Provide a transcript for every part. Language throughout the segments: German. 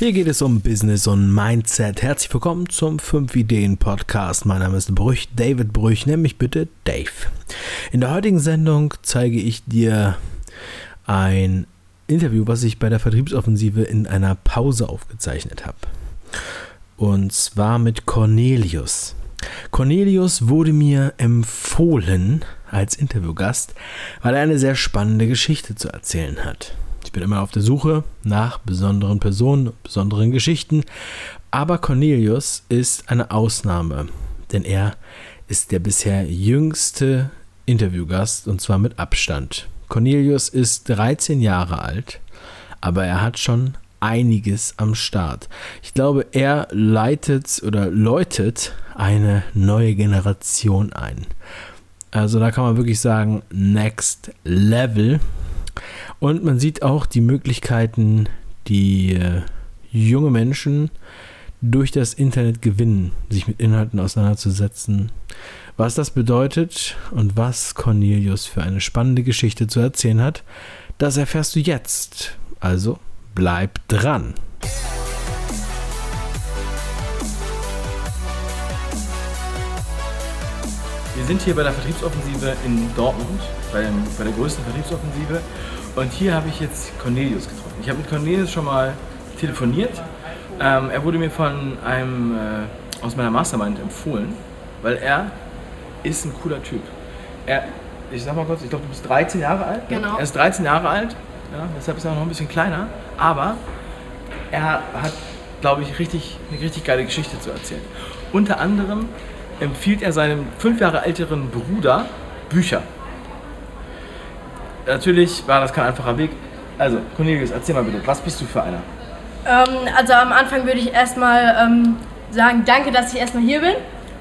Hier geht es um Business und Mindset. Herzlich willkommen zum 5 Ideen Podcast. Mein Name ist Brüch, David Brüch, nenn mich bitte Dave. In der heutigen Sendung zeige ich dir ein Interview, was ich bei der Vertriebsoffensive in einer Pause aufgezeichnet habe. Und zwar mit Cornelius. Cornelius wurde mir empfohlen als Interviewgast, weil er eine sehr spannende Geschichte zu erzählen hat. Ich bin immer auf der Suche nach besonderen Personen, besonderen Geschichten. Aber Cornelius ist eine Ausnahme, denn er ist der bisher jüngste Interviewgast und zwar mit Abstand. Cornelius ist 13 Jahre alt, aber er hat schon einiges am Start. Ich glaube, er leitet oder läutet eine neue Generation ein. Also da kann man wirklich sagen, Next Level. Und man sieht auch die Möglichkeiten, die äh, junge Menschen durch das Internet gewinnen, sich mit Inhalten auseinanderzusetzen. Was das bedeutet und was Cornelius für eine spannende Geschichte zu erzählen hat, das erfährst du jetzt. Also bleib dran. Wir sind hier bei der Vertriebsoffensive in Dortmund, bei, dem, bei der größten Vertriebsoffensive. Und hier habe ich jetzt Cornelius getroffen. Ich habe mit Cornelius schon mal telefoniert. Ähm, er wurde mir von einem äh, aus meiner Mastermind empfohlen, weil er ist ein cooler Typ. Er, ich sag mal kurz, ich glaube, du bist 13 Jahre alt. Ne? Genau. Er ist 13 Jahre alt, ja, deshalb ist er noch ein bisschen kleiner. Aber er hat, glaube ich, richtig, eine richtig geile Geschichte zu erzählen. Unter anderem empfiehlt er seinem fünf Jahre älteren Bruder Bücher natürlich war das kein einfacher Weg. Also, Cornelius, erzähl mal bitte, was bist du für einer? Ähm, also am Anfang würde ich erstmal ähm, sagen, danke, dass ich erstmal hier bin.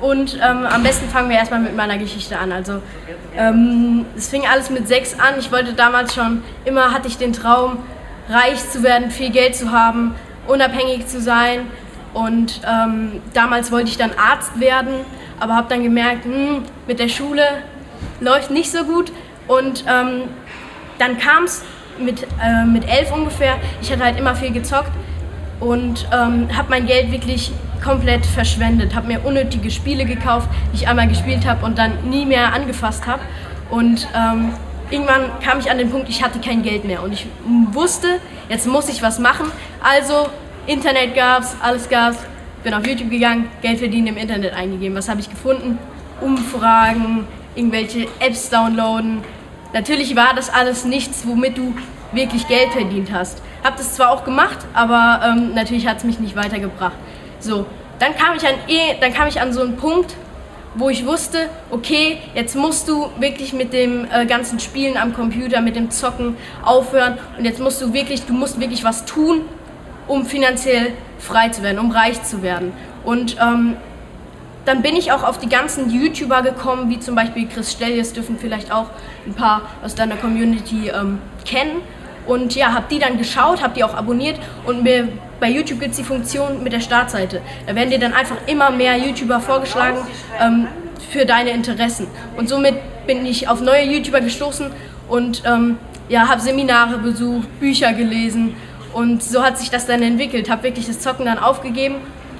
Und ähm, am besten fangen wir erstmal mit meiner Geschichte an. Also ähm, es fing alles mit sechs an. Ich wollte damals schon, immer hatte ich den Traum, reich zu werden, viel Geld zu haben, unabhängig zu sein. Und ähm, damals wollte ich dann Arzt werden, aber habe dann gemerkt, hm, mit der Schule läuft nicht so gut. Und ähm, dann kam es mit, äh, mit elf ungefähr. Ich hatte halt immer viel gezockt und ähm, habe mein Geld wirklich komplett verschwendet. Habe mir unnötige Spiele gekauft, die ich einmal gespielt habe und dann nie mehr angefasst habe. Und ähm, irgendwann kam ich an den Punkt, ich hatte kein Geld mehr und ich wusste, jetzt muss ich was machen. Also Internet gab's, alles gab's. Bin auf YouTube gegangen, Geld verdienen im Internet eingegeben. Was habe ich gefunden? Umfragen, irgendwelche Apps downloaden, Natürlich war das alles nichts, womit du wirklich Geld verdient hast. Hab das zwar auch gemacht, aber ähm, natürlich hat es mich nicht weitergebracht. So, dann kam ich an, eh, dann kam ich an so einen Punkt, wo ich wusste, okay, jetzt musst du wirklich mit dem äh, ganzen Spielen am Computer, mit dem Zocken aufhören und jetzt musst du wirklich, du musst wirklich was tun, um finanziell frei zu werden, um reich zu werden. Und ähm, dann bin ich auch auf die ganzen YouTuber gekommen, wie zum Beispiel Chris Stellies, dürfen vielleicht auch ein paar aus deiner Community ähm, kennen. Und ja, habe die dann geschaut, habe die auch abonniert und mir bei YouTube gibt es die Funktion mit der Startseite. Da werden dir dann einfach immer mehr YouTuber vorgeschlagen ähm, für deine Interessen. Und somit bin ich auf neue YouTuber gestoßen und ähm, ja, habe Seminare besucht, Bücher gelesen und so hat sich das dann entwickelt. Habe wirklich das Zocken dann aufgegeben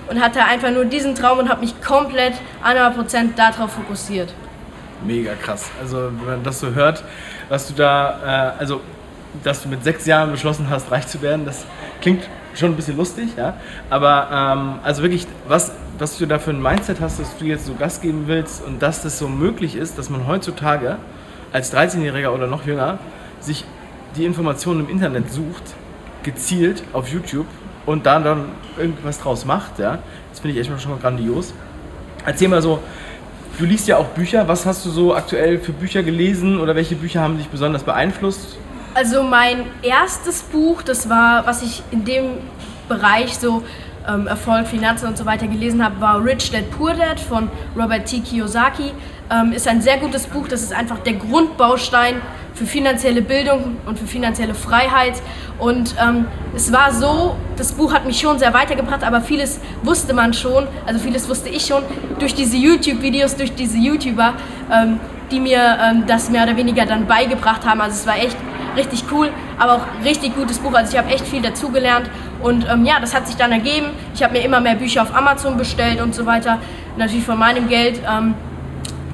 und hatte einfach nur diesen Traum und habe mich komplett 100% darauf fokussiert. Mega krass. Also wenn man das so hört, was du da, äh, also dass du mit sechs Jahren beschlossen hast, reich zu werden, das klingt schon ein bisschen lustig, ja. Aber ähm, also wirklich, was, was du da für ein Mindset hast, dass du jetzt so Gas geben willst und dass das so möglich ist, dass man heutzutage als 13-Jähriger oder noch jünger sich die Informationen im Internet sucht, gezielt auf YouTube und da dann irgendwas draus macht, ja, das finde ich echt schon mal grandios. Erzähl mal so, du liest ja auch Bücher. Was hast du so aktuell für Bücher gelesen oder welche Bücher haben dich besonders beeinflusst? Also mein erstes Buch, das war, was ich in dem Bereich so ähm, Erfolg, Finanzen und so weiter gelesen habe, war Rich Dad Poor Dad von Robert T. Kiyosaki. Ähm, ist ein sehr gutes Buch. Das ist einfach der Grundbaustein für finanzielle Bildung und für finanzielle Freiheit. Und ähm, es war so, das Buch hat mich schon sehr weitergebracht, aber vieles wusste man schon, also vieles wusste ich schon durch diese YouTube-Videos, durch diese YouTuber, ähm, die mir ähm, das mehr oder weniger dann beigebracht haben. Also es war echt richtig cool. aber auch richtig gutes Buch. Also ich habe echt viel dazugelernt und ähm, ja, das hat sich dann ergeben. Ich habe mir immer mehr Bücher auf Amazon bestellt und so weiter, natürlich von meinem Geld. Ähm,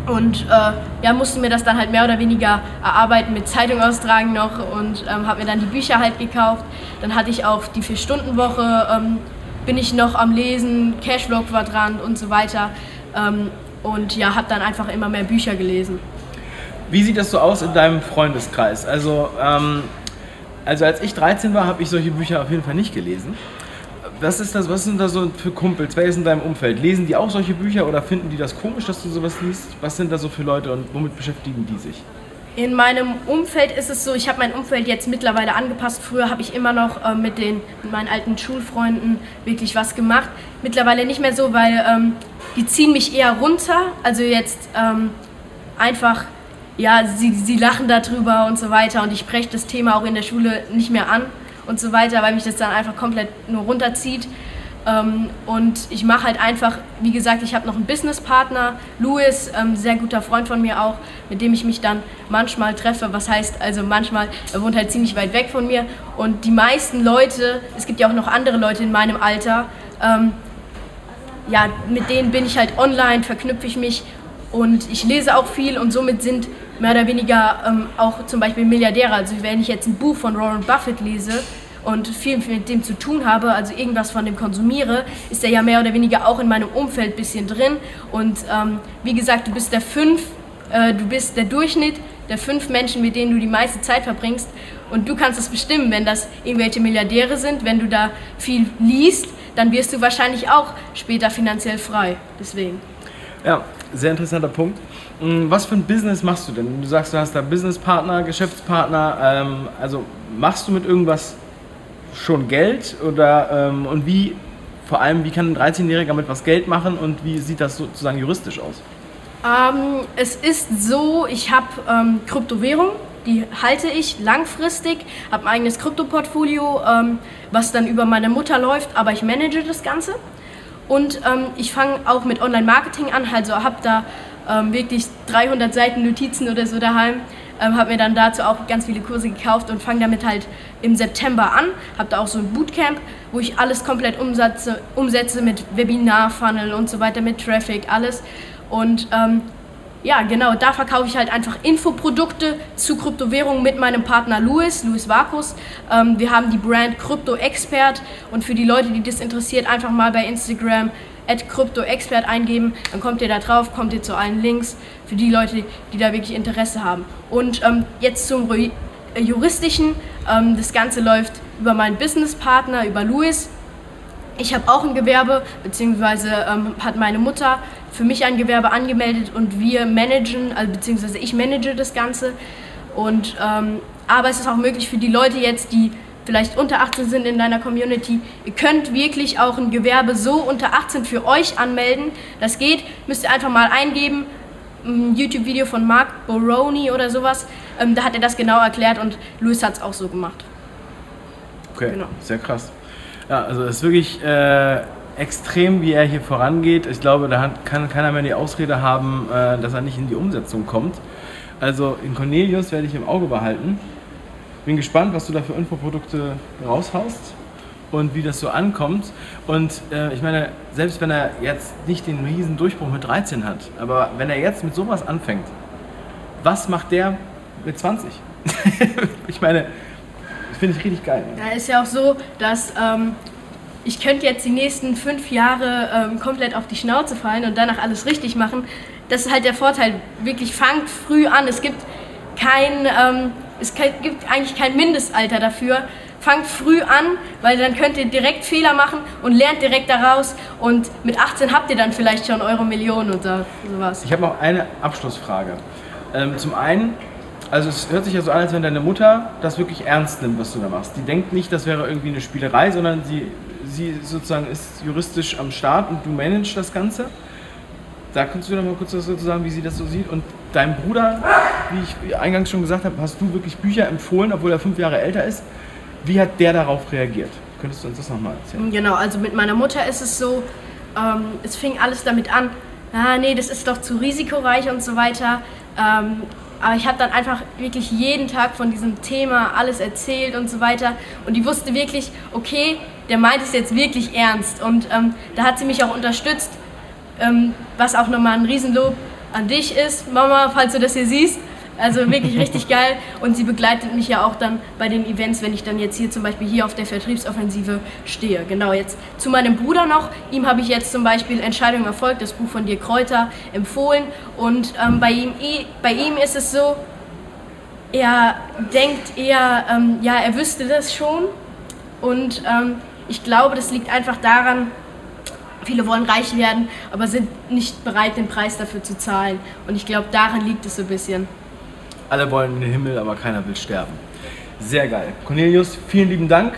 und äh, ja, musste mir das dann halt mehr oder weniger erarbeiten mit Zeitung austragen noch und ähm, habe mir dann die Bücher halt gekauft. Dann hatte ich auch die Vier-Stunden-Woche, ähm, bin ich noch am Lesen, Cashflow-Quadrant und so weiter. Ähm, und ja, habe dann einfach immer mehr Bücher gelesen. Wie sieht das so aus in deinem Freundeskreis? Also, ähm, also als ich 13 war, habe ich solche Bücher auf jeden Fall nicht gelesen. Was ist das, was sind da so für Kumpels? Wer ist in deinem Umfeld? Lesen die auch solche Bücher oder finden die das komisch, dass du sowas liest? Was sind da so für Leute und womit beschäftigen die sich? In meinem Umfeld ist es so, ich habe mein Umfeld jetzt mittlerweile angepasst. Früher habe ich immer noch äh, mit, den, mit meinen alten Schulfreunden wirklich was gemacht. Mittlerweile nicht mehr so, weil ähm, die ziehen mich eher runter. Also jetzt ähm, einfach, ja, sie, sie lachen darüber und so weiter. Und ich spreche das Thema auch in der Schule nicht mehr an und so weiter, weil mich das dann einfach komplett nur runterzieht. Ähm, und ich mache halt einfach, wie gesagt, ich habe noch einen Businesspartner, Louis, ähm, sehr guter Freund von mir auch, mit dem ich mich dann manchmal treffe. Was heißt also manchmal, er wohnt halt ziemlich weit weg von mir. Und die meisten Leute, es gibt ja auch noch andere Leute in meinem Alter, ähm, ja, mit denen bin ich halt online, verknüpfe ich mich und ich lese auch viel und somit sind mehr oder weniger ähm, auch zum Beispiel Milliardäre. Also wenn ich jetzt ein Buch von Warren Buffett lese und viel mit dem zu tun habe, also irgendwas von dem konsumiere, ist er ja mehr oder weniger auch in meinem Umfeld ein bisschen drin. Und ähm, wie gesagt, du bist der fünf, äh, du bist der Durchschnitt der fünf Menschen, mit denen du die meiste Zeit verbringst. Und du kannst es bestimmen, wenn das irgendwelche Milliardäre sind, wenn du da viel liest, dann wirst du wahrscheinlich auch später finanziell frei. Deswegen. Ja, sehr interessanter Punkt. Mm, was für ein Business machst du denn? Du sagst, du hast da Businesspartner, Geschäftspartner. Ähm, also machst du mit irgendwas schon Geld oder ähm, und wie vor allem wie kann ein 13-Jähriger mit was Geld machen und wie sieht das sozusagen juristisch aus? Ähm, es ist so, ich habe ähm, Kryptowährung, die halte ich langfristig, habe ein eigenes Kryptoportfolio, ähm, was dann über meine Mutter läuft, aber ich manage das Ganze. Und ähm, ich fange auch mit Online-Marketing an, also habe da ähm, wirklich 300 Seiten Notizen oder so daheim. Ähm, habe mir dann dazu auch ganz viele Kurse gekauft und fange damit halt im September an. Habe da auch so ein Bootcamp, wo ich alles komplett umsetze, umsetze mit Webinar-Funnel und so weiter, mit Traffic, alles. Und ähm, ja, genau, da verkaufe ich halt einfach Infoprodukte zu Kryptowährungen mit meinem Partner Louis, Louis Vakus. Ähm, wir haben die Brand Crypto Expert und für die Leute, die das interessiert, einfach mal bei Instagram @cryptoexpert eingeben, dann kommt ihr da drauf, kommt ihr zu allen Links für die Leute, die da wirklich Interesse haben. Und ähm, jetzt zum äh, juristischen, ähm, das Ganze läuft über meinen Businesspartner, über Louis. Ich habe auch ein Gewerbe, beziehungsweise ähm, hat meine Mutter für mich ein Gewerbe angemeldet und wir managen, also beziehungsweise ich manage das Ganze. Und, ähm, aber es ist auch möglich für die Leute jetzt, die vielleicht unter 18 sind in deiner Community, ihr könnt wirklich auch ein Gewerbe so unter 18 für euch anmelden. Das geht, müsst ihr einfach mal eingeben. Ein YouTube-Video von Mark Boroni oder sowas. Ähm, da hat er das genau erklärt und Luis hat es auch so gemacht. Okay, genau. sehr krass. Ja, also es ist wirklich äh, extrem, wie er hier vorangeht. Ich glaube, da kann keiner mehr die Ausrede haben, äh, dass er nicht in die Umsetzung kommt. Also in Cornelius werde ich im Auge behalten. Bin gespannt, was du da für Infoprodukte raushaust und wie das so ankommt. Und äh, ich meine, selbst wenn er jetzt nicht den riesen Durchbruch mit 13 hat, aber wenn er jetzt mit sowas anfängt, was macht der mit 20? ich meine, das finde ich richtig geil. Ja, ist ja auch so, dass ähm, ich könnte jetzt die nächsten fünf Jahre ähm, komplett auf die Schnauze fallen und danach alles richtig machen. Das ist halt der Vorteil. Wirklich fangt früh an. Es gibt kein, ähm, es gibt eigentlich kein Mindestalter dafür. Fangt früh an, weil dann könnt ihr direkt Fehler machen und lernt direkt daraus. Und mit 18 habt ihr dann vielleicht schon eure Millionen oder sowas. Ich habe noch eine Abschlussfrage. Ähm, zum einen, also es hört sich ja so an, als wenn deine Mutter das wirklich ernst nimmt, was du da machst. Die denkt nicht, das wäre irgendwie eine Spielerei, sondern sie sie sozusagen ist juristisch am Start und du managst das Ganze. Da kannst du noch mal kurz was dazu sagen, wie sie das so sieht. Und dein Bruder, wie ich eingangs schon gesagt habe, hast du wirklich Bücher empfohlen, obwohl er fünf Jahre älter ist. Wie hat der darauf reagiert? Könntest du uns das nochmal erzählen? Genau, also mit meiner Mutter ist es so, ähm, es fing alles damit an, ah, nee, das ist doch zu risikoreich und so weiter. Ähm, aber ich habe dann einfach wirklich jeden Tag von diesem Thema alles erzählt und so weiter. Und die wusste wirklich, okay, der meint es jetzt wirklich ernst. Und ähm, da hat sie mich auch unterstützt, ähm, was auch nochmal ein Riesenlob an dich ist, Mama, falls du das hier siehst. Also wirklich richtig geil. Und sie begleitet mich ja auch dann bei den Events, wenn ich dann jetzt hier zum Beispiel hier auf der Vertriebsoffensive stehe. Genau, jetzt zu meinem Bruder noch. Ihm habe ich jetzt zum Beispiel Entscheidung erfolgt, das Buch von dir Kräuter empfohlen. Und ähm, bei, ihm, bei ihm ist es so, er denkt eher, ähm, ja, er wüsste das schon. Und ähm, ich glaube, das liegt einfach daran, Viele wollen reich werden, aber sind nicht bereit, den Preis dafür zu zahlen. Und ich glaube, daran liegt es so ein bisschen. Alle wollen in den Himmel, aber keiner will sterben. Sehr geil. Cornelius, vielen lieben Dank.